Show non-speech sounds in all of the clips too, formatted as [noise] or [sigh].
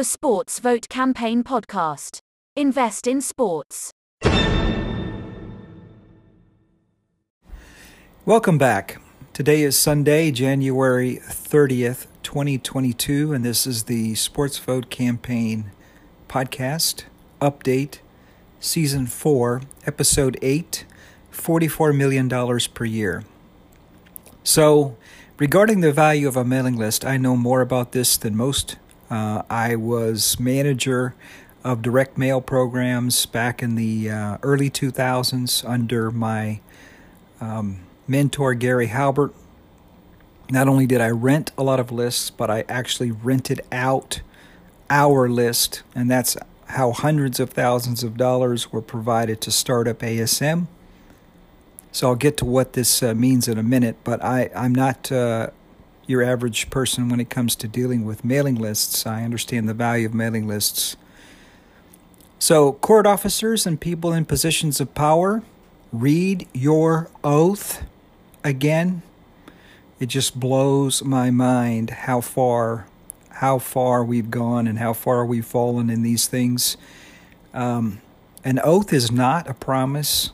the Sports Vote Campaign podcast. Invest in sports. Welcome back. Today is Sunday, January 30th, 2022, and this is the Sports Vote Campaign podcast update, season 4, episode 8, $44 million per year. So, regarding the value of a mailing list, I know more about this than most. Uh, I was manager of direct mail programs back in the uh, early 2000s under my um, mentor, Gary Halbert. Not only did I rent a lot of lists, but I actually rented out our list, and that's how hundreds of thousands of dollars were provided to start up ASM. So I'll get to what this uh, means in a minute, but I, I'm not uh, your average person when it comes to dealing with mailing lists. I understand the value of mailing lists. So, court officers and people in positions of power, read your oath again. It just blows my mind how far how far we've gone and how far we've fallen in these things. Um, an oath is not a promise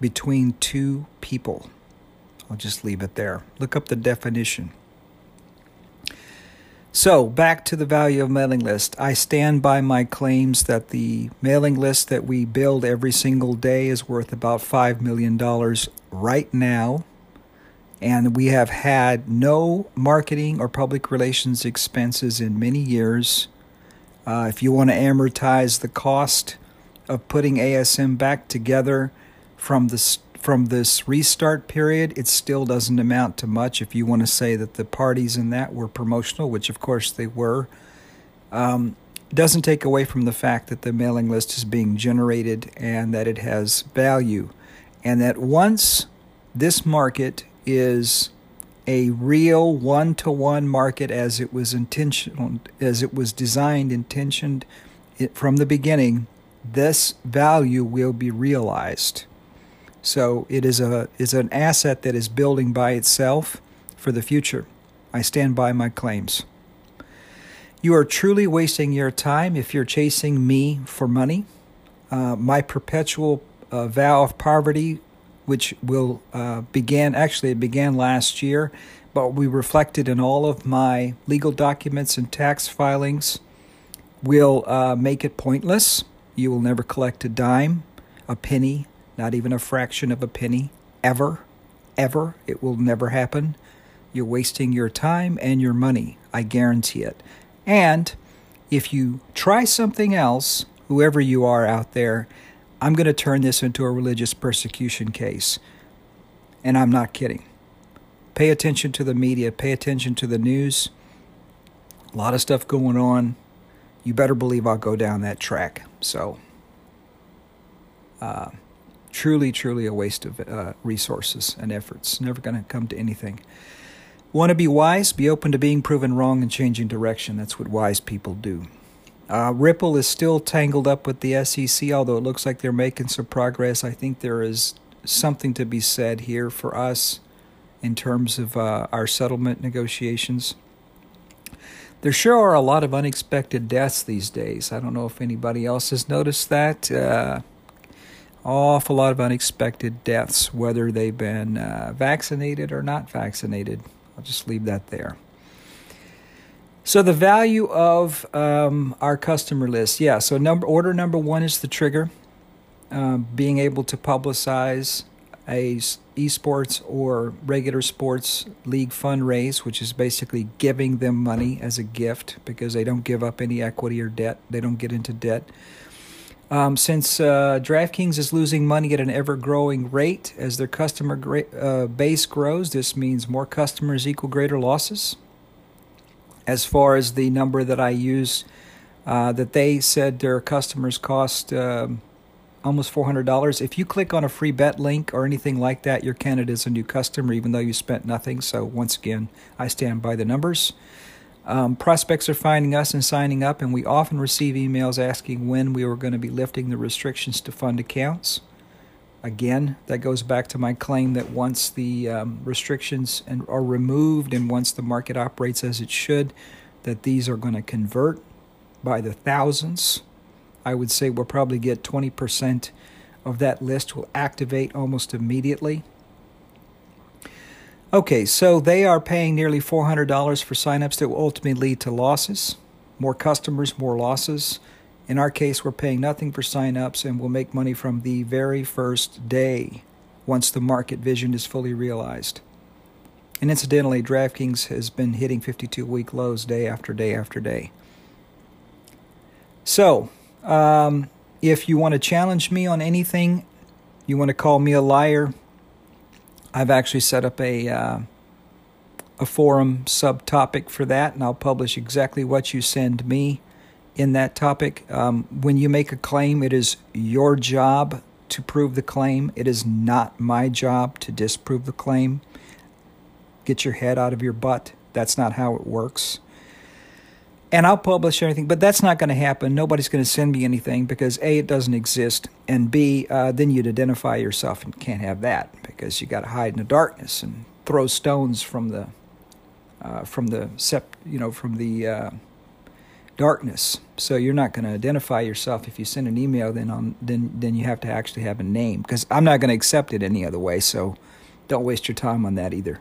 between two people. I'll just leave it there. Look up the definition. So, back to the value of mailing list. I stand by my claims that the mailing list that we build every single day is worth about $5 million right now. And we have had no marketing or public relations expenses in many years. Uh, if you want to amortize the cost of putting ASM back together from this from this restart period, it still doesn't amount to much. If you want to say that the parties in that were promotional, which of course they were, um, doesn't take away from the fact that the mailing list is being generated and that it has value, and that once this market is a real one-to-one market as it was intentional as it was designed intentioned from the beginning this value will be realized so it is a is an asset that is building by itself for the future. I stand by my claims. You are truly wasting your time if you're chasing me for money. Uh, my perpetual uh, vow of poverty, which will uh, began actually it began last year, but we reflected in all of my legal documents and tax filings, will uh, make it pointless. You will never collect a dime, a penny, not even a fraction of a penny, ever, ever. It will never happen. You're wasting your time and your money. I guarantee it. And if you try something else, whoever you are out there, I'm going to turn this into a religious persecution case. And I'm not kidding. Pay attention to the media, pay attention to the news. A lot of stuff going on. You better believe I'll go down that track. So, uh, truly, truly a waste of uh, resources and efforts. Never going to come to anything. Want to be wise? Be open to being proven wrong and changing direction. That's what wise people do. Uh, Ripple is still tangled up with the SEC, although it looks like they're making some progress. I think there is something to be said here for us in terms of uh, our settlement negotiations. There sure are a lot of unexpected deaths these days. I don't know if anybody else has noticed that. Uh, awful lot of unexpected deaths, whether they've been uh, vaccinated or not vaccinated. I'll just leave that there. So the value of um, our customer list, yeah. So number order number one is the trigger, um, being able to publicize a esports or regular sports league fundraise, which is basically giving them money as a gift because they don't give up any equity or debt. They don't get into debt. Um, since uh, DraftKings is losing money at an ever growing rate as their customer gra- uh, base grows, this means more customers equal greater losses. As far as the number that I use, uh, that they said their customers cost um, almost $400. If you click on a free bet link or anything like that, you're as a new customer, even though you spent nothing. So, once again, I stand by the numbers. Um, prospects are finding us and signing up, and we often receive emails asking when we were going to be lifting the restrictions to fund accounts. Again, that goes back to my claim that once the um, restrictions are removed and once the market operates as it should, that these are going to convert. by the thousands. I would say we'll probably get 20% of that list will activate almost immediately. Okay, so they are paying nearly $400 for signups that will ultimately lead to losses. More customers, more losses. In our case, we're paying nothing for signups and we'll make money from the very first day once the market vision is fully realized. And incidentally, DraftKings has been hitting 52 week lows day after day after day. So, um, if you want to challenge me on anything, you want to call me a liar, I've actually set up a uh, a forum subtopic for that, and I'll publish exactly what you send me in that topic. Um, when you make a claim, it is your job to prove the claim. It is not my job to disprove the claim. Get your head out of your butt. That's not how it works and I'll publish everything, but that's not going to happen. Nobody's going to send me anything because A, it doesn't exist, and B, uh, then you'd identify yourself and can't have that because you got to hide in the darkness and throw stones from the uh, from the sep- you know from the uh, darkness. So you're not going to identify yourself if you send an email. Then on then then you have to actually have a name because I'm not going to accept it any other way. So don't waste your time on that either.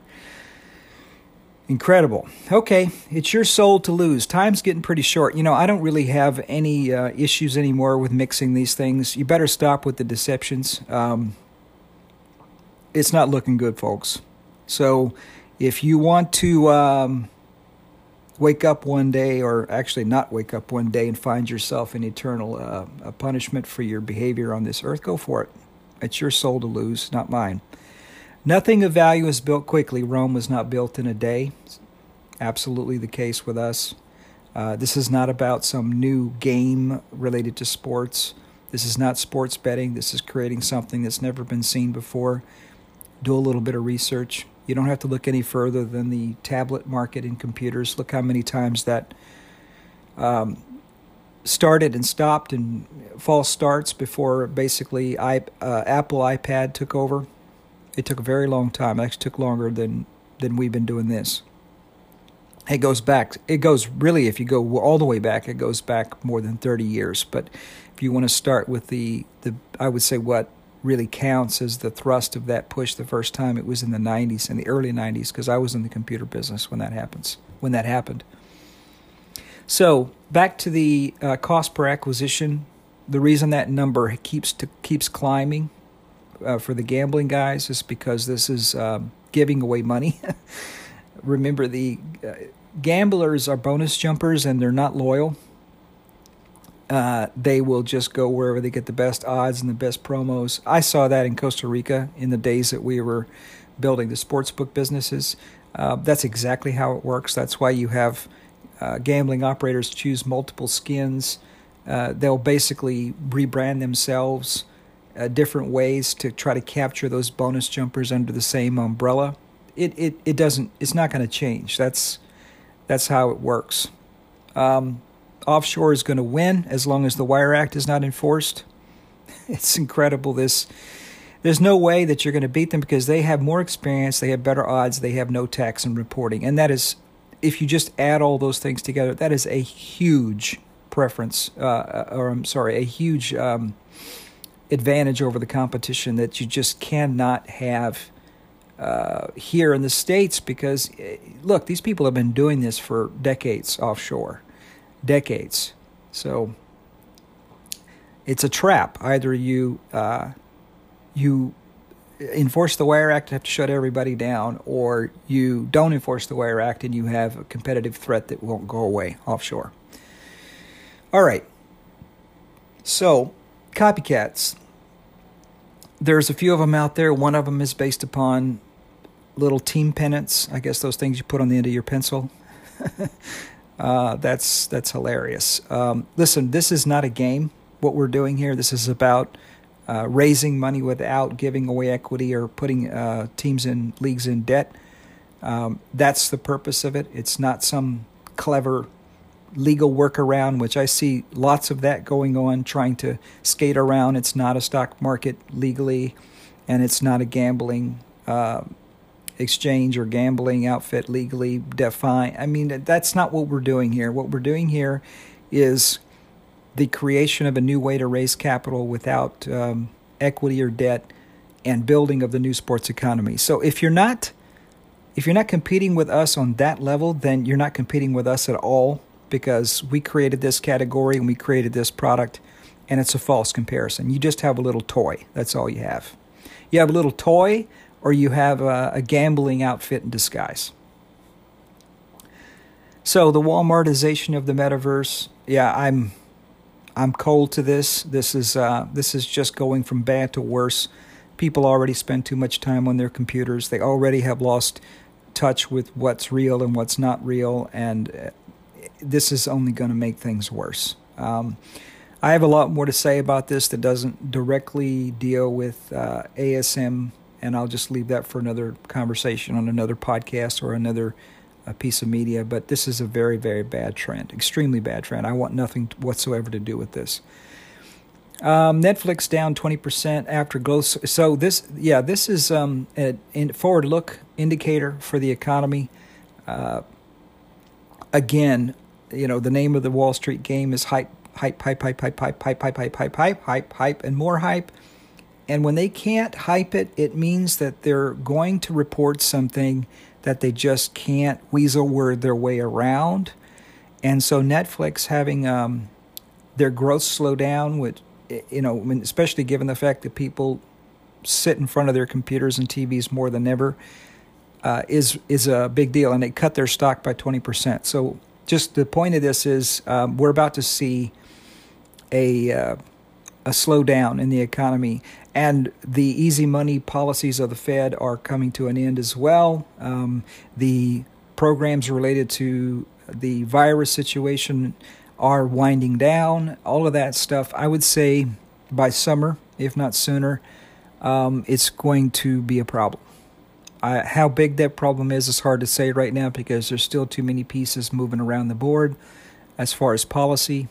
Incredible. Okay, it's your soul to lose. Time's getting pretty short. You know, I don't really have any uh, issues anymore with mixing these things. You better stop with the deceptions. Um, it's not looking good, folks. So, if you want to um, wake up one day, or actually not wake up one day and find yourself in eternal uh, punishment for your behavior on this earth, go for it. It's your soul to lose, not mine. Nothing of value is built quickly. Rome was not built in a day. It's absolutely the case with us. Uh, this is not about some new game related to sports. This is not sports betting. This is creating something that's never been seen before. Do a little bit of research. You don't have to look any further than the tablet market in computers. Look how many times that um, started and stopped and false starts before basically I, uh, Apple iPad took over. It took a very long time. It actually took longer than than we've been doing this. It goes back. It goes really, if you go all the way back, it goes back more than thirty years. But if you want to start with the the, I would say what really counts as the thrust of that push the first time it was in the 90s in the early 90s because I was in the computer business when that happens when that happened so back to the uh, cost per acquisition the reason that number keeps to, keeps climbing uh, for the gambling guys is because this is um, giving away money. [laughs] Remember, the uh, gamblers are bonus jumpers and they're not loyal. Uh, they will just go wherever they get the best odds and the best promos. I saw that in Costa Rica in the days that we were building the sportsbook businesses. Uh, that's exactly how it works. That's why you have uh, gambling operators choose multiple skins. Uh, they'll basically rebrand themselves uh, different ways to try to capture those bonus jumpers under the same umbrella. It it, it doesn't. It's not going to change. That's that's how it works. Um, offshore is going to win as long as the Wire Act is not enforced. [laughs] It's incredible. This there's no way that you're going to beat them because they have more experience, they have better odds, they have no tax and reporting, and that is, if you just add all those things together, that is a huge preference, uh, uh or I'm sorry, a huge um, advantage over the competition that you just cannot have uh, here in the States because, eh, look, these people have been doing this for decades offshore. Decades. So it's a trap. Either you uh, you enforce the Wire Act and have to shut everybody down, or you don't enforce the Wire Act and you have a competitive threat that won't go away offshore. All right. So, copycats there's a few of them out there. One of them is based upon little team pennants. I guess those things you put on the end of your pencil. [laughs] uh, that's that's hilarious. Um, listen, this is not a game. What we're doing here, this is about uh, raising money without giving away equity or putting uh, teams in leagues in debt. Um, that's the purpose of it. It's not some clever legal workaround, which I see lots of that going on, trying to skate around. It's not a stock market legally, and it's not a gambling uh, exchange or gambling outfit legally defined. I mean, that's not what we're doing here. What we're doing here is the creation of a new way to raise capital without um, equity or debt and building of the new sports economy. So if you're not if you're not competing with us on that level, then you're not competing with us at all because we created this category and we created this product and it's a false comparison. You just have a little toy. That's all you have. You have a little toy or you have a, a gambling outfit in disguise. So the Walmartization of the metaverse, yeah, I'm I'm cold to this. This is uh, this is just going from bad to worse. People already spend too much time on their computers. They already have lost touch with what's real and what's not real, and this is only going to make things worse. Um, I have a lot more to say about this that doesn't directly deal with uh, ASM, and I'll just leave that for another conversation on another podcast or another a piece of media, but this is a very, very bad trend, extremely bad trend. I want nothing whatsoever to do with this. Um, Netflix down 20% after growth. So this, yeah, this is um, a forward look indicator for the economy. Uh, again, you know, the name of the Wall Street game is hype, hype, hype, hype, hype, hype, hype, hype, hype, hype, hype, hype, hype, and more hype. And when they can't hype it, it means that they're going to report something that they just can't weasel word their way around. And so Netflix having um, their growth slow down, which you know, especially given the fact that people sit in front of their computers and TVs more than ever, uh, is is a big deal. And they cut their stock by twenty percent. So just the point of this is um, we're about to see a uh, a slowdown in the economy, and the easy money policies of the Fed are coming to an end as well. Um, the programs related to the virus situation are winding down. All of that stuff, I would say by summer, if not sooner, um, it's going to be a problem. Uh, how big that problem is is hard to say right now because there's still too many pieces moving around the board as far as policy.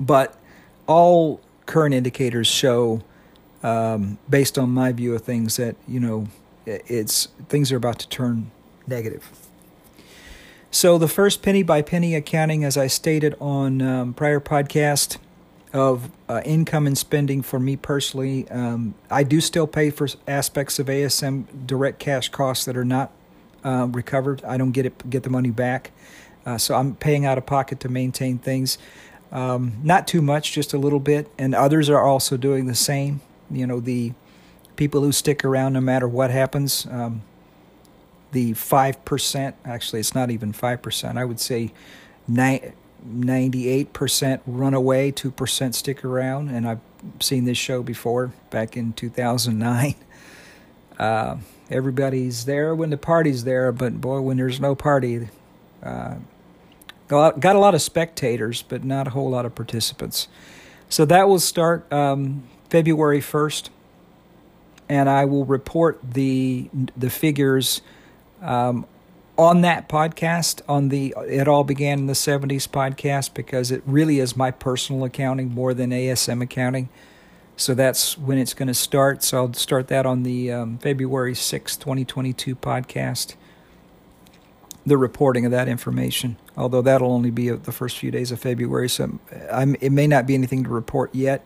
But all current indicators show um, based on my view of things, that you know, it's things are about to turn negative. So the first penny by penny accounting, as I stated on um, prior podcast, of uh, income and spending for me personally. Um, I do still pay for aspects of ASM direct cash costs that are not uh, recovered. I don't get it get the money back, uh, so I'm paying out of pocket to maintain things. Um, not too much, just a little bit, and others are also doing the same. You know, the people who stick around no matter what happens. Um, the five percent, actually, it's not even five percent. I would say nine 98% run away, 2% stick around. And I've seen this show before back in 2009. [laughs] Uh, everybody's there when the party's there, but boy, when there's no party, uh, got a lot of spectators, but not a whole lot of participants. So that will start um, February 1st, and I will report the the figures um, on that podcast. On the it all began in the 70s podcast because it really is my personal accounting more than ASM accounting. So that's when it's going to start. So I'll start that on the um, February 6, 2022 podcast. The reporting of that information, although that'll only be the first few days of February, so I'm, it may not be anything to report yet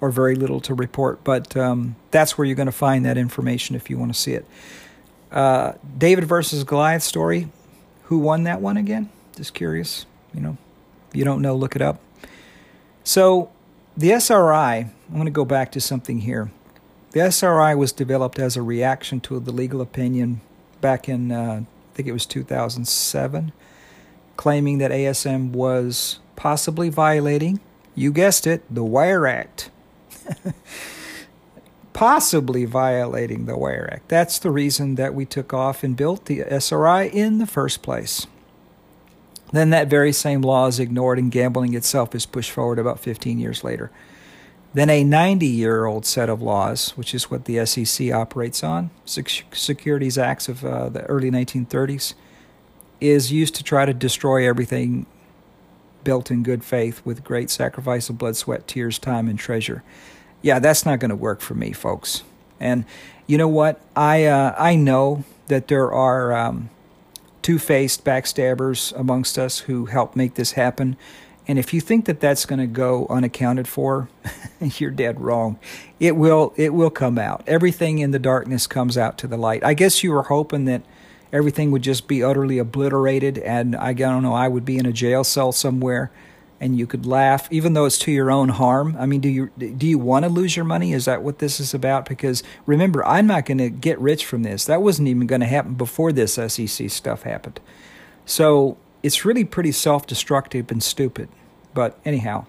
or very little to report. But um, that's where you're going to find that information if you want to see it. Uh, David versus Goliath story. Who won that one again? Just curious. You know, if you don't know, look it up. So, the SRI, I'm going to go back to something here. The SRI was developed as a reaction to the legal opinion back in, uh, I think it was 2007, claiming that ASM was possibly violating, you guessed it, the Wire Act. [laughs] possibly violating the Wire Act. That's the reason that we took off and built the SRI in the first place. Then that very same law is ignored and gambling itself is pushed forward about 15 years later. Then a 90 year old set of laws, which is what the SEC operates on, Securities Acts of uh, the early 1930s, is used to try to destroy everything built in good faith with great sacrifice of blood, sweat, tears, time, and treasure yeah, that's not going to work for me, folks. And you know what? I uh, I know that there are um, two-faced backstabbers amongst us who help make this happen, And if you think that that's going to go unaccounted for, [laughs] you're dead wrong. It will it will come out. Everything in the darkness comes out to the light. I guess you were hoping that everything would just be utterly obliterated and I don't know, I would be in a jail cell somewhere and you could laugh even though it's to your own harm. I mean, do you do you want to lose your money? Is that what this is about? Because remember, I'm not going to get rich from this. That wasn't even going to happen before this SEC stuff happened. So, it's really pretty self-destructive and stupid. But anyhow,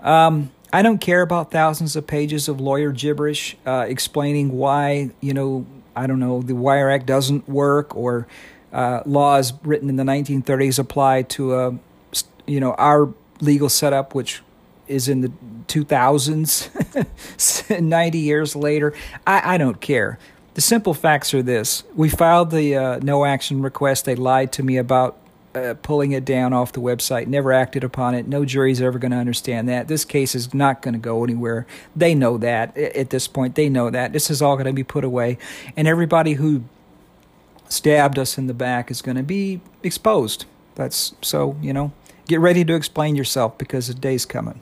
um, I don't care about thousands of pages of lawyer gibberish uh, explaining why, you know, I don't know, the Wire Act doesn't work or uh, laws written in the 1930s apply to, a, you know, our legal setup, which is in the 2000s, [laughs] 90 years later. I, I don't care. The simple facts are this we filed the uh, no action request. They lied to me about uh, pulling it down off the website, never acted upon it. No jury's ever going to understand that. This case is not going to go anywhere. They know that at this point. They know that. This is all going to be put away. And everybody who stabbed us in the back is going to be exposed. That's so, you know, get ready to explain yourself because the day's coming.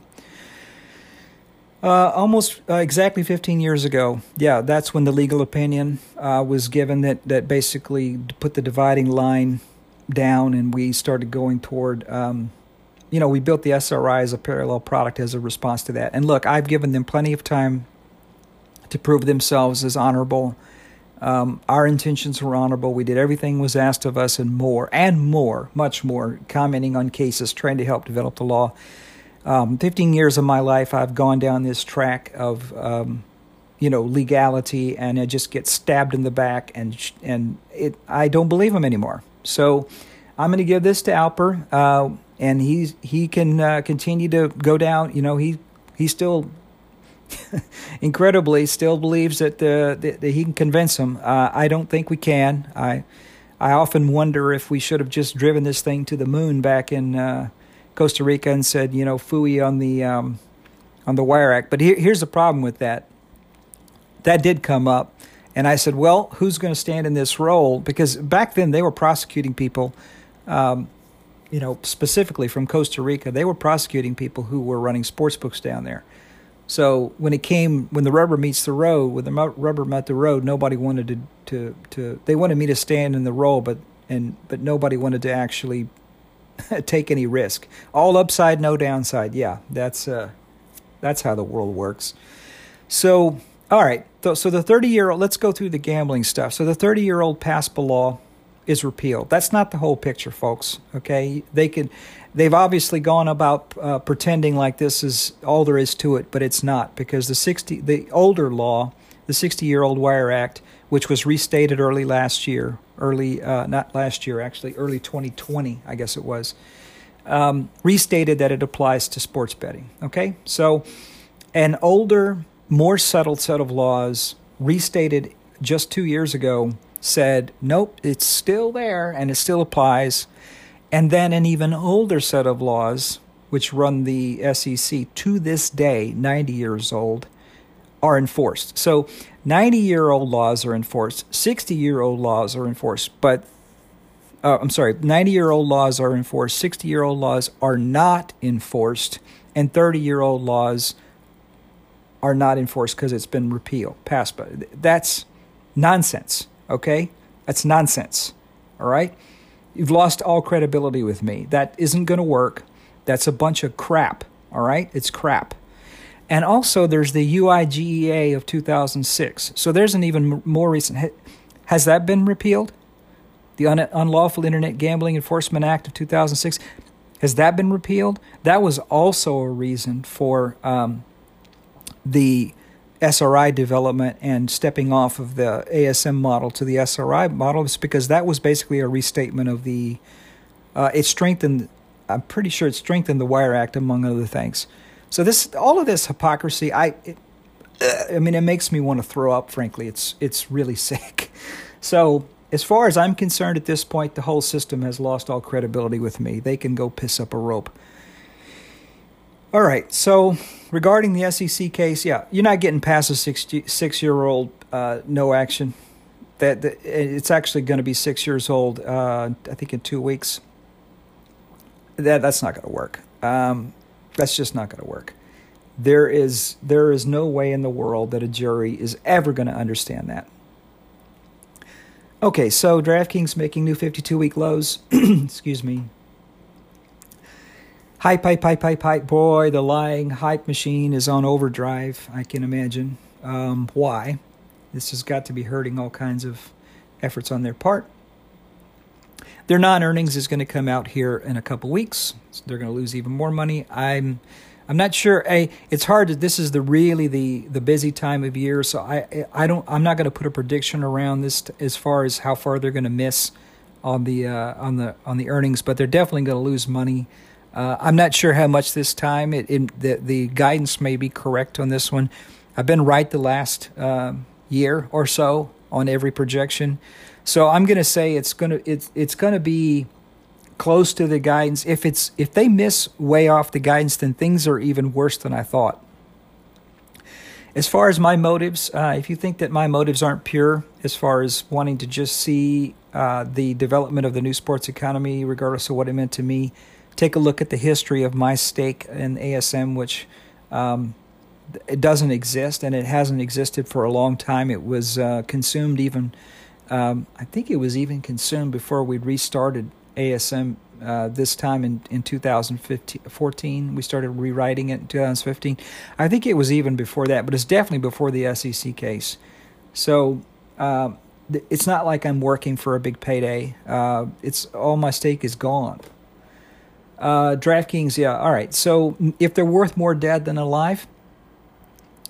Uh, almost uh, exactly 15 years ago, yeah, that's when the legal opinion uh, was given that, that basically put the dividing line down and we started going toward um, you know we built the sri as a parallel product as a response to that and look i've given them plenty of time to prove themselves as honorable um, our intentions were honorable. We did everything was asked of us and more and more much more commenting on cases trying to help develop the law. Um, 15 years of my life i've gone down this track of um, you know legality and I just get stabbed in the back and and it I don't believe them anymore. So I'm going to give this to Alper, uh, and he's he can uh, continue to go down. You know, he he still [laughs] incredibly still believes that, uh, that, that he can convince him. Uh, I don't think we can. I I often wonder if we should have just driven this thing to the moon back in uh, Costa Rica and said, you know, fooey on the um, on the Wire Act. But here, here's the problem with that. That did come up and I said, well, who's going to stand in this role? Because back then they were prosecuting people, um, you know, specifically from Costa Rica. They were prosecuting people who were running sports books down there. So when it came, when the rubber meets the road, when the rubber met the road, nobody wanted to, to, to they wanted me to stand in the role, but, and, but nobody wanted to actually [laughs] take any risk. All upside, no downside. Yeah, that's, uh, that's how the world works. So, all right. So the 30 year old, let's go through the gambling stuff. So the 30 year old PASPA law is repealed. That's not the whole picture, folks. Okay. They could, they've obviously gone about uh, pretending like this is all there is to it, but it's not because the 60, the older law, the 60 year old Wire Act, which was restated early last year, early, uh, not last year, actually, early 2020, I guess it was, um, restated that it applies to sports betting. Okay. So an older more settled set of laws restated just two years ago said, nope, it's still there and it still applies. And then an even older set of laws, which run the SEC to this day, 90 years old, are enforced. So 90 year old laws are enforced, 60 year old laws are enforced, but uh, I'm sorry, 90 year old laws are enforced, 60 year old laws are not enforced, and 30 year old laws are not enforced because it's been repealed, passed. But that's nonsense. Okay, that's nonsense. All right, you've lost all credibility with me. That isn't going to work. That's a bunch of crap. All right, it's crap. And also, there's the UIGEA of 2006. So there's an even more recent. Has that been repealed? The Un- Unlawful Internet Gambling Enforcement Act of 2006. Has that been repealed? That was also a reason for um, the SRI development and stepping off of the ASM model to the SRI model is because that was basically a restatement of the. Uh, it strengthened. I'm pretty sure it strengthened the Wire Act among other things. So this, all of this hypocrisy, I, it, I mean, it makes me want to throw up. Frankly, it's it's really [laughs] sick. So as far as I'm concerned, at this point, the whole system has lost all credibility with me. They can go piss up a rope. All right. So regarding the SEC case, yeah, you're not getting past a six six year old uh, no action. That, that, it's actually going to be six years old. Uh, I think in two weeks. That that's not going to work. Um, that's just not going to work. There is there is no way in the world that a jury is ever going to understand that. Okay, so DraftKings making new 52 week lows. [clears throat] Excuse me. Hype, hype, hype, hype, hype. Boy, the lying hype machine is on overdrive, I can imagine. Um, why? This has got to be hurting all kinds of efforts on their part. Their non earnings is going to come out here in a couple weeks. So they're going to lose even more money. I'm. I'm not sure. A, it's hard to. This is the really the the busy time of year, so I I don't. I'm not going to put a prediction around this t- as far as how far they're going to miss on the uh, on the on the earnings, but they're definitely going to lose money. Uh, I'm not sure how much this time. It, it, the the guidance may be correct on this one. I've been right the last uh, year or so on every projection. So I'm going to say it's going to it's it's going to be close to the guidance. If it's if they miss way off the guidance, then things are even worse than I thought. As far as my motives, uh, if you think that my motives aren't pure, as far as wanting to just see uh, the development of the new sports economy, regardless of what it meant to me, take a look at the history of my stake in ASM, which um, it doesn't exist and it hasn't existed for a long time. It was uh, consumed even um, I think it was even consumed before we restarted ASM uh, this time in, in 2014. We started rewriting it in 2015. I think it was even before that, but it's definitely before the SEC case. So uh, it's not like I'm working for a big payday. Uh, it's all my stake is gone. Uh, DraftKings, yeah, all right. So if they're worth more dead than alive,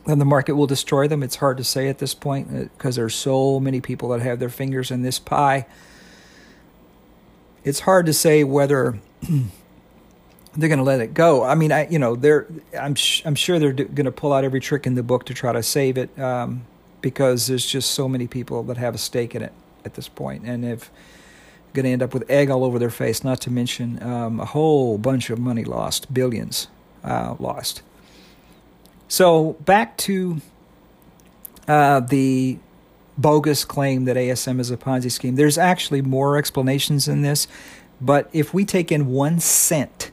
then the market will destroy them. It's hard to say at this point because uh, there's so many people that have their fingers in this pie. It's hard to say whether [clears throat] they're going to let it go. I mean, I you know they're I'm sh- I'm sure they're going to pull out every trick in the book to try to save it um, because there's just so many people that have a stake in it at this point, and if going to end up with egg all over their face. Not to mention um, a whole bunch of money lost, billions uh, lost. So back to uh, the bogus claim that ASM is a Ponzi scheme. There's actually more explanations in this, but if we take in one cent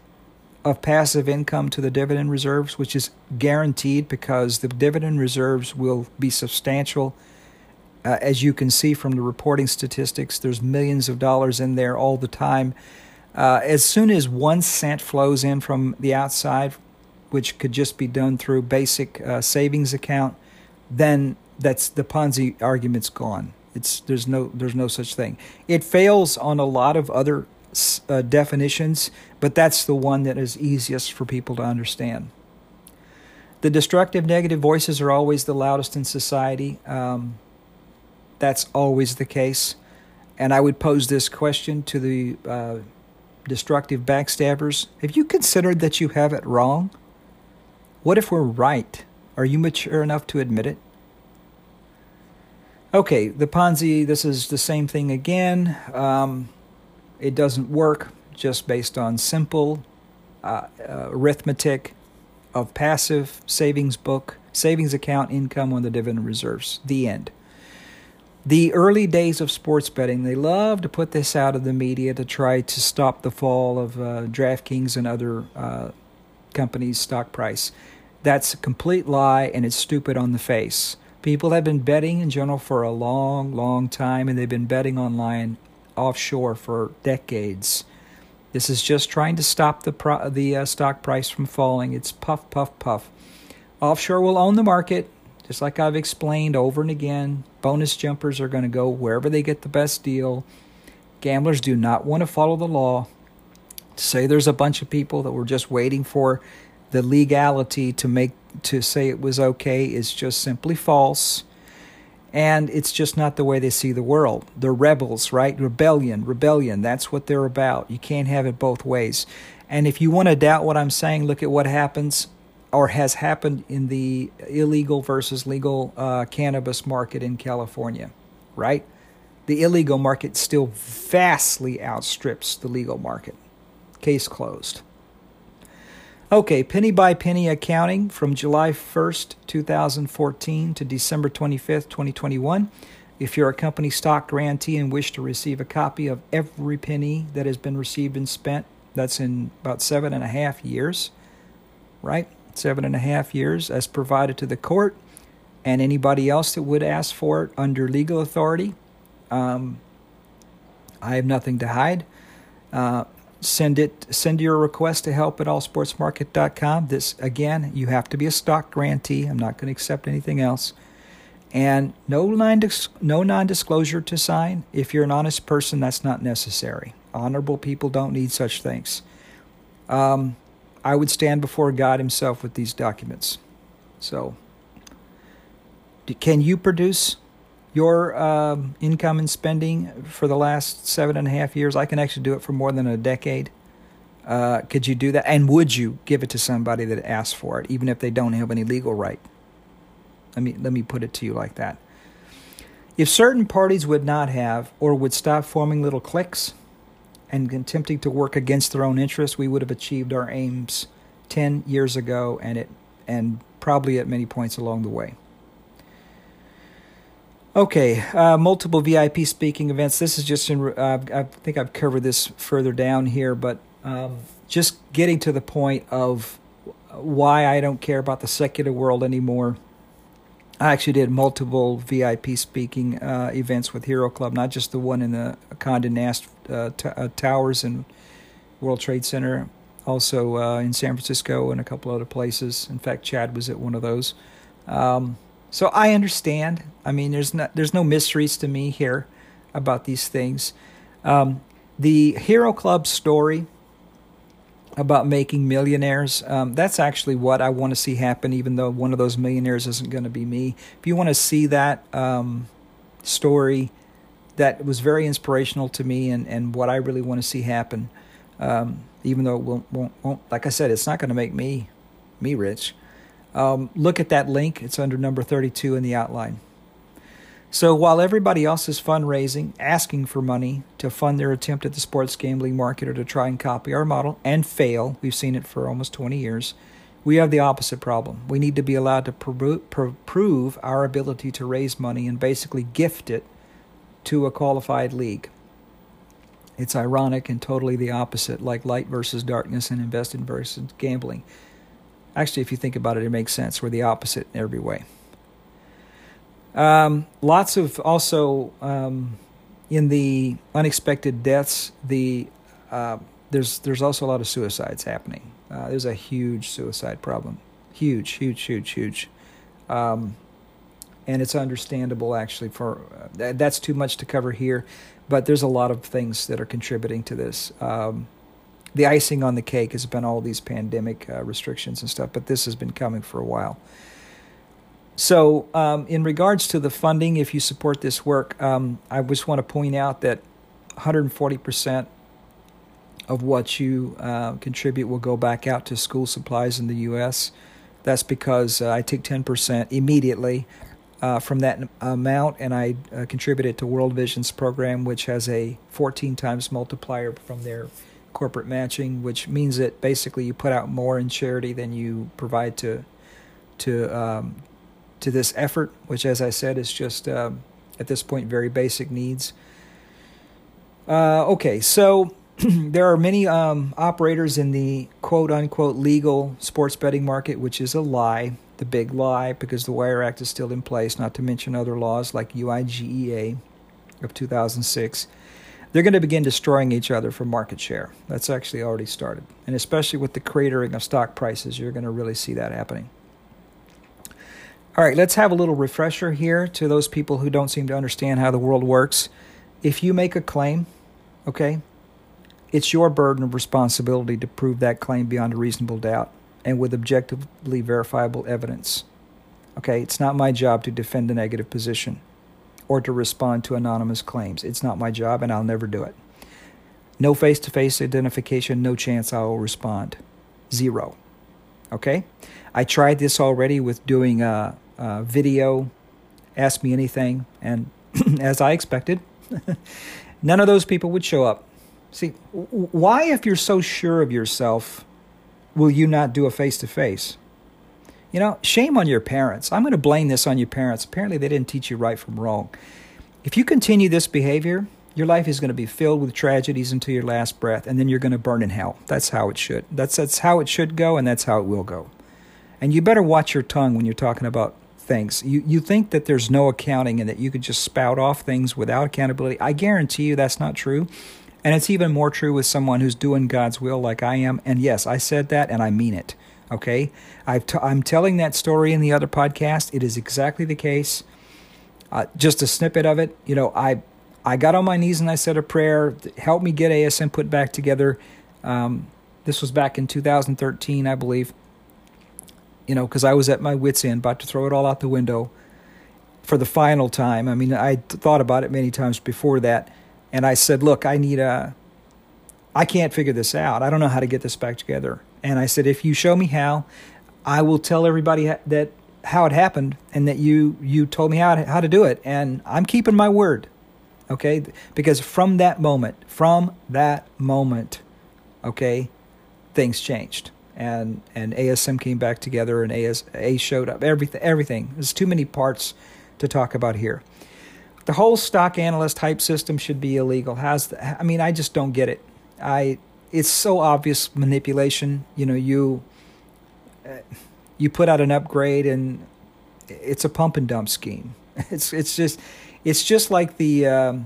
of passive income to the dividend reserves, which is guaranteed because the dividend reserves will be substantial. Uh, as you can see from the reporting statistics, there's millions of dollars in there all the time. Uh, as soon as one cent flows in from the outside which could just be done through basic uh, savings account, then that's the Ponzi argument's gone. It's there's no there's no such thing. It fails on a lot of other uh, definitions, but that's the one that is easiest for people to understand. The destructive negative voices are always the loudest in society. Um, that's always the case. And I would pose this question to the uh, destructive backstabbers Have you considered that you have it wrong? What if we're right? Are you mature enough to admit it? Okay, the Ponzi, this is the same thing again. Um, it doesn't work just based on simple uh, uh, arithmetic of passive savings book, savings account income on the dividend reserves. The end. The early days of sports betting, they love to put this out of the media to try to stop the fall of uh, DraftKings and other uh, company's stock price. That's a complete lie and it's stupid on the face. People have been betting in general for a long, long time, and they've been betting online offshore for decades. This is just trying to stop the pro- the uh, stock price from falling. It's puff, puff, puff. Offshore will own the market, just like I've explained over and again. Bonus jumpers are going to go wherever they get the best deal. Gamblers do not want to follow the law. To say there's a bunch of people that were just waiting for the legality to make to say it was okay is just simply false. And it's just not the way they see the world. They're rebels right? Rebellion rebellion. That's what they're about. You can't have it both ways. And if you want to doubt what i'm saying look at what happens or has happened in the illegal versus legal uh, cannabis market in california right the illegal market still vastly outstrips the legal market Case closed. Okay, penny by penny accounting from July 1st, 2014 to December 25th, 2021. If you're a company stock grantee and wish to receive a copy of every penny that has been received and spent That's in about seven and a half years, right? Seven and a half years as provided to the court and anybody else that would ask for it under legal authority. Um, I have nothing to hide. Uh, send it send your request to help at allsportsmarket.com this again you have to be a stock grantee. I'm not going to accept anything else. And no non no non-disclosure to sign. If you're an honest person that's not necessary. Honorable people don't need such things. Um, i would stand before god himself with these documents so can you produce your um, income and spending for the last seven and a half years. I can actually do it for more than a decade. Uh, could you do that? And would you give it to somebody that asks for it, even if they don't have any legal right? Let me let me put it to you like that. If certain parties would not have or would stop forming little cliques and attempting to work against their own interests, we would have achieved our aims ten years ago, and it and probably at many points along the way. Okay, uh, multiple VIP speaking events. This is just in, uh, I think I've covered this further down here, but um, just getting to the point of why I don't care about the secular world anymore. I actually did multiple VIP speaking uh, events with Hero Club, not just the one in the Condé Nast uh, t- uh, Towers and World Trade Center, also uh, in San Francisco and a couple other places. In fact, Chad was at one of those. Um, so I understand. I mean, there's no, there's no mysteries to me here about these things. Um, the Hero Club story about making millionaires, um, that's actually what I want to see happen, even though one of those millionaires isn't going to be me. If you want to see that um, story, that was very inspirational to me and, and what I really want to see happen, um, even though it won't, won't, won't, like I said, it's not going to make me me rich. Um, look at that link, it's under number 32 in the outline. So while everybody else is fundraising, asking for money to fund their attempt at the sports gambling market or to try and copy our model and fail, we've seen it for almost 20 years, we have the opposite problem. We need to be allowed to prove our ability to raise money and basically gift it to a qualified league. It's ironic and totally the opposite, like light versus darkness and invested versus gambling. Actually, if you think about it, it makes sense. We're the opposite in every way. Um, lots of also um, in the unexpected deaths. The uh, there's there's also a lot of suicides happening. Uh, there's a huge suicide problem, huge, huge, huge, huge, um, and it's understandable actually. For uh, that's too much to cover here, but there's a lot of things that are contributing to this. Um, the icing on the cake has been all these pandemic uh, restrictions and stuff, but this has been coming for a while. So, um, in regards to the funding, if you support this work, um, I just want to point out that 140% of what you uh, contribute will go back out to school supplies in the U.S. That's because uh, I take 10% immediately uh, from that amount and I uh, contribute it to World Vision's program, which has a 14 times multiplier from their corporate matching, which means that basically you put out more in charity than you provide to to um, to this effort, which, as I said, is just uh, at this point very basic needs. Uh, okay, so [clears throat] there are many um, operators in the quote unquote legal sports betting market, which is a lie, the big lie, because the Wire Act is still in place, not to mention other laws like UIGEA of 2006 they're going to begin destroying each other for market share. That's actually already started. And especially with the cratering of stock prices, you're going to really see that happening. All right, let's have a little refresher here to those people who don't seem to understand how the world works. If you make a claim, okay, it's your burden of responsibility to prove that claim beyond a reasonable doubt and with objectively verifiable evidence. Okay, it's not my job to defend a negative position or to respond to anonymous claims. It's not my job, and I'll never do it. No face to face identification, no chance I will respond. Zero. Okay? I tried this already with doing a, a video, Ask Me Anything, and [clears throat] as I expected, [laughs] none of those people would show up. See, why, if you're so sure of yourself, will you not do a face to face? You know, shame on your parents. I'm going to blame this on your parents. Apparently, they didn't teach you right from wrong. If you continue this behavior, Your life is going to be filled with tragedies until your last breath, and then you're going to burn in hell. That's how it should. That's that's how it should go, and that's how it will go. And you better watch your tongue when you're talking about things. You you think that there's no accounting and that you could just spout off things without accountability. I guarantee you that's not true. And it's even more true with someone who's doing God's will like I am. And yes, I said that and I mean it. Okay? I'm telling that story in the other podcast. It is exactly the case. Uh, just a snippet of it. You know, I I got on my knees and I said a prayer. Help me get ASM put back together. Um, this was back in 2013, I believe. You know, because I was at my wits' end, about to throw it all out the window for the final time. I mean, I thought about it many times before that, and I said, "Look, I need a. I can't figure this out. I don't know how to get this back together." And I said, "If you show me how, I will tell everybody that how it happened and that you you told me how to, how to do it, and I'm keeping my word." Okay, because from that moment, from that moment, okay, things changed and and ASM came back together and AS, A showed up. Everything everything. There's too many parts to talk about here. The whole stock analyst hype system should be illegal. How's the, I mean, I just don't get it. I it's so obvious manipulation. You know, you uh, you put out an upgrade and it's a pump and dump scheme. [laughs] It's it's just it's just like the um,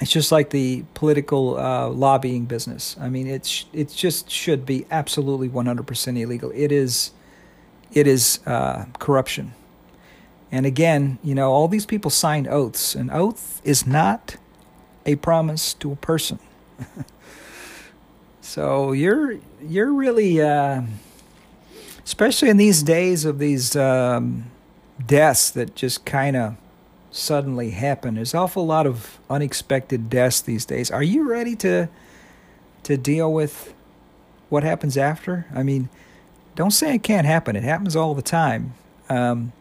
it's just like the political uh, lobbying business. I mean, it's it just should be absolutely one hundred percent illegal. It is it is uh, corruption. And again, you know, all these people signed oaths. An oath is not a promise to a person. [laughs] so you're you're really, uh, especially in these days of these um, deaths that just kind of suddenly happen. There's an awful lot of unexpected deaths these days. Are you ready to to deal with what happens after? I mean, don't say it can't happen. It happens all the time. Um,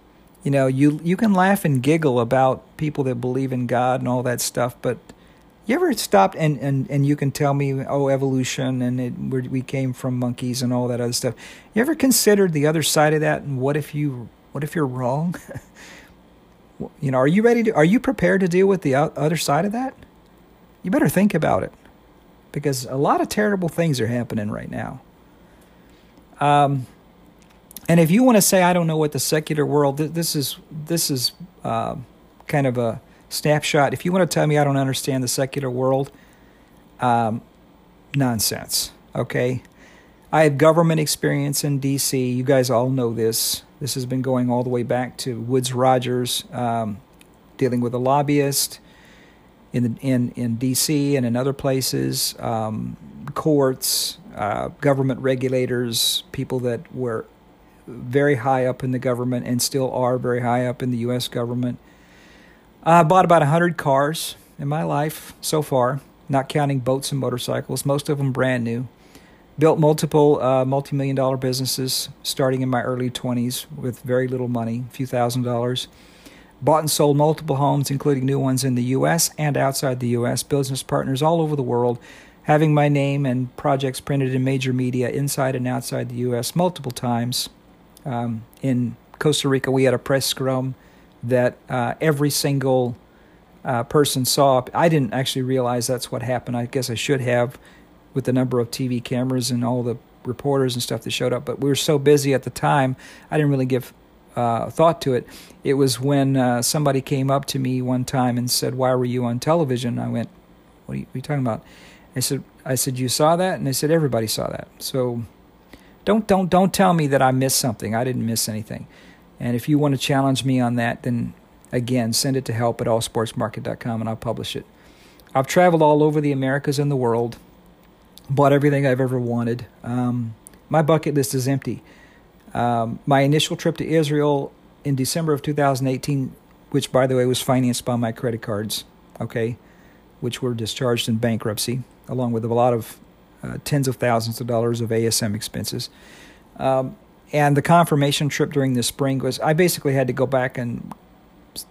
you know, you you can laugh and giggle about people that believe in God and all that stuff, but you ever stopped and, and, and you can tell me, oh, evolution and it, we came from monkeys and all that other stuff. You ever considered the other side of that and what if you what if you're wrong? [laughs] you know, are you ready to are you prepared to deal with the other side of that? You better think about it because a lot of terrible things are happening right now. Um, and if you want to say I don't know what the secular world, this is this is uh, kind of a snapshot. If you want to tell me I don't understand the secular world, um, nonsense. Okay, I have government experience in D.C. You guys all know this. This has been going all the way back to Woods Rogers, um, dealing with a lobbyist in in in D.C. and in other places, um, courts, uh, government regulators, people that were very high up in the government and still are very high up in the U.S. government. I bought about 100 cars in my life so far, not counting boats and motorcycles, most of them brand new. Built multiple uh, multi million dollar businesses starting in my early 20s with very little money, a few thousand dollars. Bought and sold multiple homes, including new ones in the U.S. and outside the U.S., business partners all over the world, having my name and projects printed in major media inside and outside the U.S. multiple times. Um, in Costa Rica, we had a press scrum that uh, every single uh, person saw. I didn't actually realize that's what happened. I guess I should have with the number of TV cameras and all the reporters and stuff that showed up. But we were so busy at the time, I didn't really give uh, thought to it. It was when uh, somebody came up to me one time and said, "Why were you on television?" I went, "What are you, what are you talking about?" I said, "I said you saw that," and they said everybody saw that. So don't don't don't tell me that I missed something. I didn't miss anything. And if you want to challenge me on that, then again, send it to help at allsportsmarket.com and I'll publish it. I've traveled all over the Americas and the world, bought everything I've ever wanted. Um, my bucket list is empty. Um, my initial trip to Israel in December of 2018, which by the way was financed by my credit cards, okay, which were discharged in bankruptcy, along with a lot of uh, tens of thousands of dollars of ASM expenses. Um, and the confirmation trip during the spring was I basically had to go back and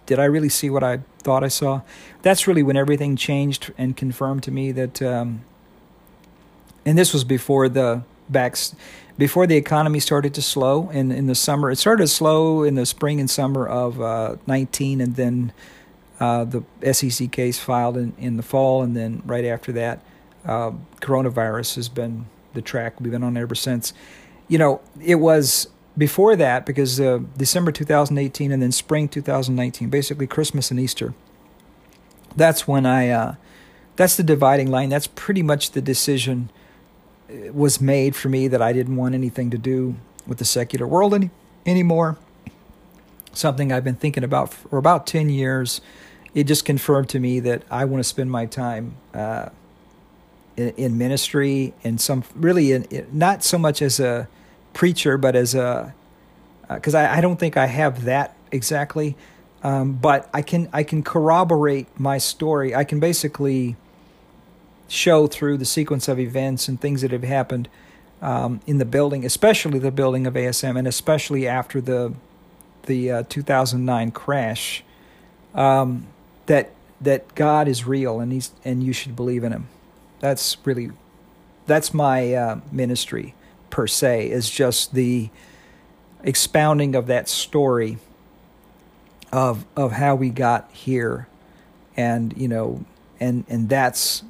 did I really see what I thought I saw? That's really when everything changed and confirmed to me that. Um, and this was before the backs, before the economy started to slow in in the summer. It started slow in the spring and summer of uh, 19, and then uh, the SEC case filed in, in the fall, and then right after that, uh, coronavirus has been the track we've been on ever since. You know, it was before that because uh, December 2018 and then spring 2019, basically Christmas and Easter. That's when I, uh, that's the dividing line. That's pretty much the decision uh, was made for me that I didn't want anything to do with the secular world any, anymore. Something I've been thinking about for about 10 years. It just confirmed to me that I want to spend my time uh, in, in, ministry and some really in, in, not so much as a preacher, but as a because uh, I, I don't think I have that exactly. Um, but I can I can corroborate my story. I can basically show through the sequence of events and things that have happened um, in the building, especially the building of ASM, and especially after the the uh, 2009 crash, um, that that God is real and he's and you should believe in Him. That's really that's my uh, ministry per se. Is just the expounding of that story of of how we got here and you know and and that's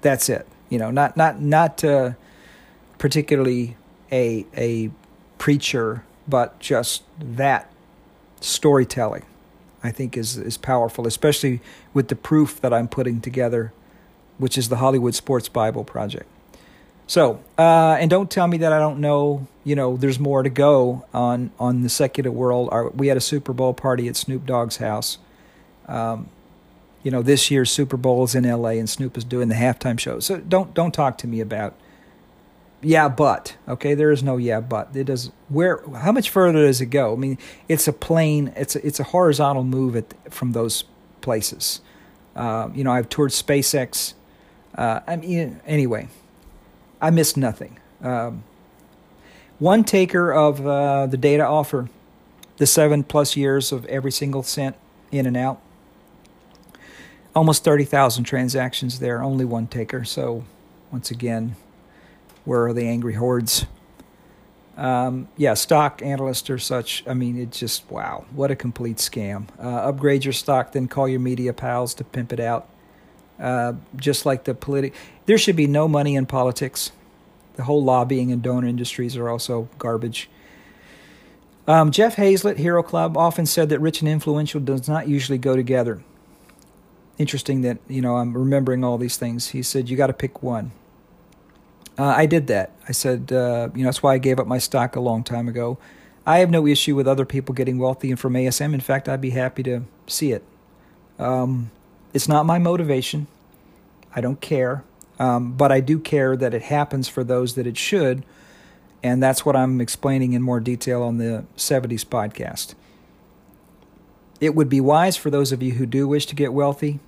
that's it you know not not not uh, particularly a a preacher but just that storytelling i think is is powerful especially with the proof that i'm putting together which is the hollywood sports bible project so, uh, and don't tell me that I don't know. You know, there's more to go on on the secular world. Our, we had a Super Bowl party at Snoop Dogg's house. Um, you know, this year's Super Bowl is in L.A. and Snoop is doing the halftime show. So don't don't talk to me about. Yeah, but okay, there is no yeah, but it does. Where? How much further does it go? I mean, it's a plane. It's a, it's a horizontal move at, from those places. Uh, you know, I've toured SpaceX. Uh, I mean, anyway I missed nothing. Um, one taker of uh, the data offer, the seven plus years of every single cent in and out. Almost 30,000 transactions there, only one taker. So, once again, where are the angry hordes? Um, yeah, stock analysts or such. I mean, it's just wow, what a complete scam. Uh, upgrade your stock, then call your media pals to pimp it out. Uh, just like the politic, there should be no money in politics. The whole lobbying and donor industries are also garbage. Um, Jeff Hayzlett, Hero Club, often said that rich and influential does not usually go together. Interesting that you know I'm remembering all these things. He said you got to pick one. Uh, I did that. I said uh, you know that's why I gave up my stock a long time ago. I have no issue with other people getting wealthy and from ASM. In fact, I'd be happy to see it. Um, it's not my motivation. I don't care. Um, but I do care that it happens for those that it should. And that's what I'm explaining in more detail on the 70s podcast. It would be wise for those of you who do wish to get wealthy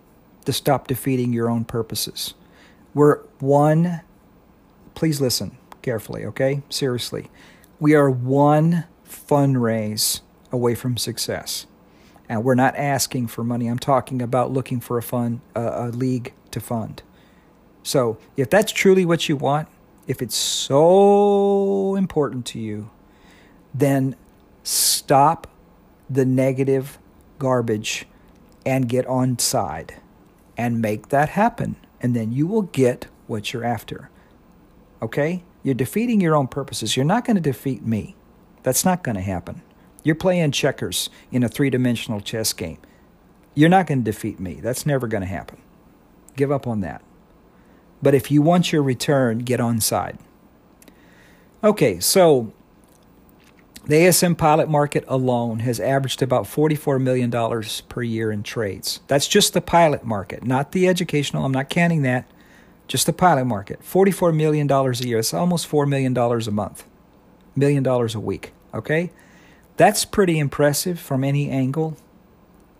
to stop defeating your own purposes. We're one, please listen carefully, okay? Seriously. We are one fundraise away from success. And we're not asking for money. I'm talking about looking for a fund, a league to fund. So, if that's truly what you want, if it's so important to you, then stop the negative garbage and get on side and make that happen. And then you will get what you're after. Okay? You're defeating your own purposes. You're not going to defeat me. That's not going to happen. You're playing checkers in a three dimensional chess game. You're not going to defeat me. That's never going to happen. Give up on that. But if you want your return, get on side. Okay, so the ASM pilot market alone has averaged about $44 million per year in trades. That's just the pilot market, not the educational. I'm not counting that. Just the pilot market. $44 million a year. It's almost $4 million a month, million dollars a week. Okay? That's pretty impressive from any angle,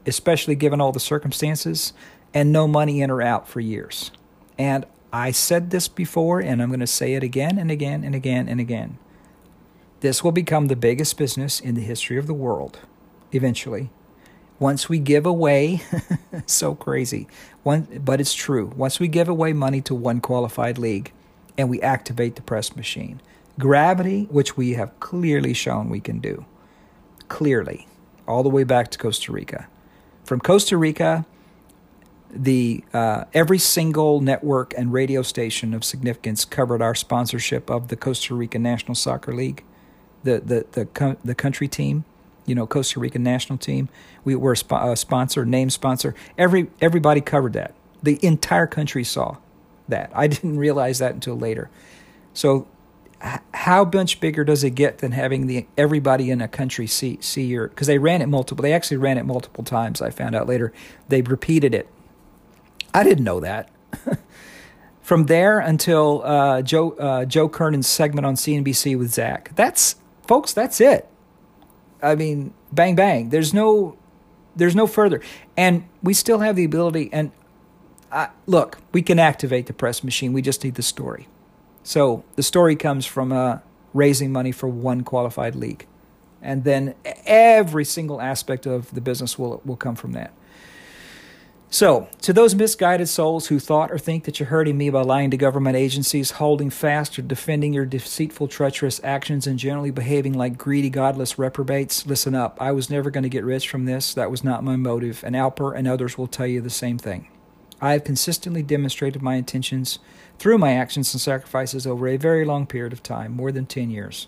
especially given all the circumstances and no money in or out for years. And I said this before, and I'm going to say it again and again and again and again. This will become the biggest business in the history of the world eventually. Once we give away, [laughs] so crazy, one, but it's true. Once we give away money to one qualified league and we activate the press machine, gravity, which we have clearly shown we can do, clearly, all the way back to Costa Rica. from Costa Rica, the uh, every single network and radio station of significance covered our sponsorship of the Costa Rica National Soccer League, the the the the country team, you know, Costa Rican national team. We were a, sp- a sponsor, name sponsor. Every everybody covered that. The entire country saw that. I [laughs] didn't realize that until later. So, how much bigger does it get than having the everybody in a country see see your? Because they ran it multiple. They actually ran it multiple times. I found out later. They repeated it I didn't know that. [laughs] From there until uh, Joe uh, Joe Kernan's segment on CNBC with Zach. That's folks. That's it. I mean, bang bang. There's no there's no further, and we still have the ability. And uh, look, we can activate the press machine. We just need the story. So the story comes from uh, raising money for one qualified league, and then every single aspect of the business will will come from that. So, to those misguided souls who thought or think that you're hurting me by lying to government agencies, holding fast or defending your deceitful, treacherous actions, and generally behaving like greedy, godless reprobates, listen up. I was never going to get rich from this. That was not my motive, and Alper and others will tell you the same thing. I have consistently demonstrated my intentions through my actions and sacrifices over a very long period of time, more than 10 years.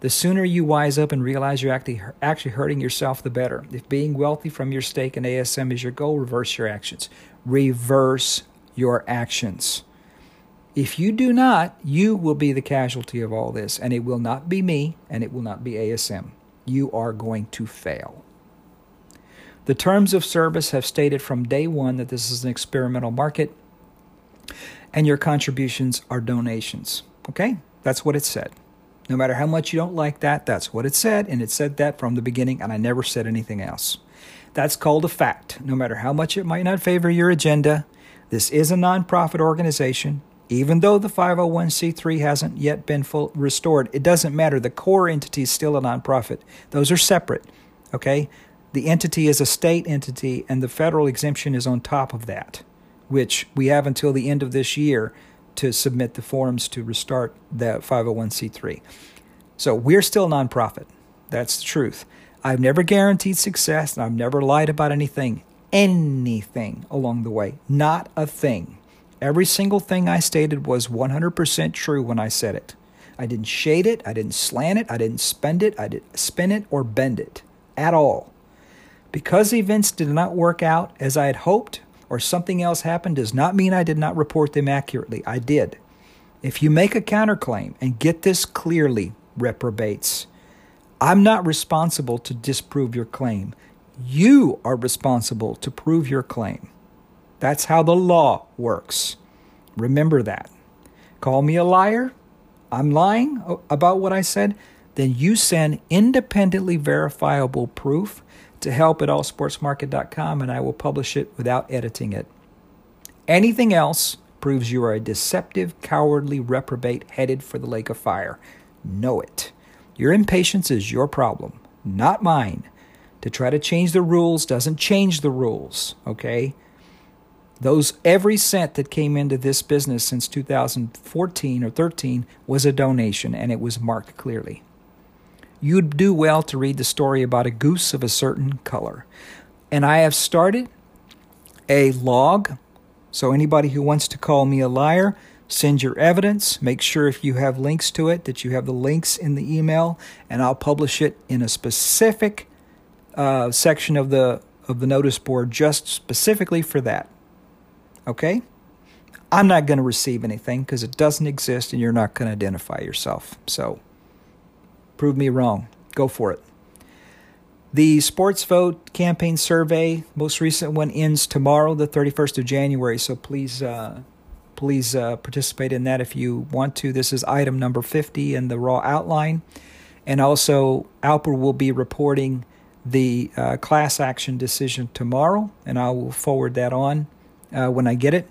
The sooner you wise up and realize you're actually, actually hurting yourself, the better. If being wealthy from your stake in ASM is your goal, reverse your actions. Reverse your actions. If you do not, you will be the casualty of all this, and it will not be me, and it will not be ASM. You are going to fail. The terms of service have stated from day one that this is an experimental market, and your contributions are donations. Okay? That's what it said. No matter how much you don't like that, that's what it said, and it said that from the beginning, and I never said anything else. That's called a fact. No matter how much it might not favor your agenda, this is a nonprofit organization. Even though the 501c3 hasn't yet been full, restored, it doesn't matter. The core entity is still a nonprofit. Those are separate, okay? The entity is a state entity, and the federal exemption is on top of that, which we have until the end of this year to submit the forms to restart the 501c3. So we're still a nonprofit. That's the truth. I've never guaranteed success and I've never lied about anything, anything along the way. Not a thing. Every single thing I stated was 100% true when I said it. I didn't shade it, I didn't slant it, I didn't spend it, I didn't spin it or bend it at all. Because events did not work out as I had hoped, or something else happened does not mean I did not report them accurately. I did. If you make a counterclaim and get this clearly, reprobates, I'm not responsible to disprove your claim. You are responsible to prove your claim. That's how the law works. Remember that. Call me a liar. I'm lying about what I said. Then you send independently verifiable proof to help at allsportsmarket.com and I will publish it without editing it. Anything else proves you are a deceptive, cowardly reprobate headed for the lake of fire. Know it. Your impatience is your problem, not mine. To try to change the rules doesn't change the rules, okay? Those every cent that came into this business since 2014 or 13 was a donation and it was marked clearly you'd do well to read the story about a goose of a certain color. And I have started a log. So anybody who wants to call me a liar, send your evidence. Make sure if you have links to it that you have the links in the email, and I'll publish it in a specific uh, section of the of the notice board just specifically for that. Okay? I'm not going to receive anything because it doesn't exist and you're not going to identify yourself. So Prove me wrong. Go for it. The Sports Vote campaign survey, most recent one, ends tomorrow, the 31st of January. So please, uh, please uh, participate in that if you want to. This is item number 50 in the raw outline. And also, Alper will be reporting the uh, class action decision tomorrow, and I will forward that on uh, when I get it.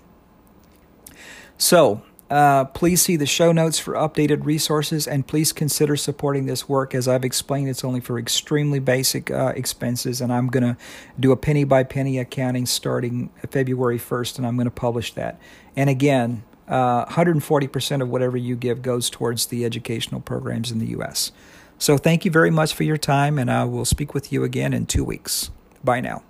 So, uh, please see the show notes for updated resources and please consider supporting this work. As I've explained, it's only for extremely basic uh, expenses, and I'm going to do a penny by penny accounting starting February 1st, and I'm going to publish that. And again, uh, 140% of whatever you give goes towards the educational programs in the U.S. So thank you very much for your time, and I will speak with you again in two weeks. Bye now.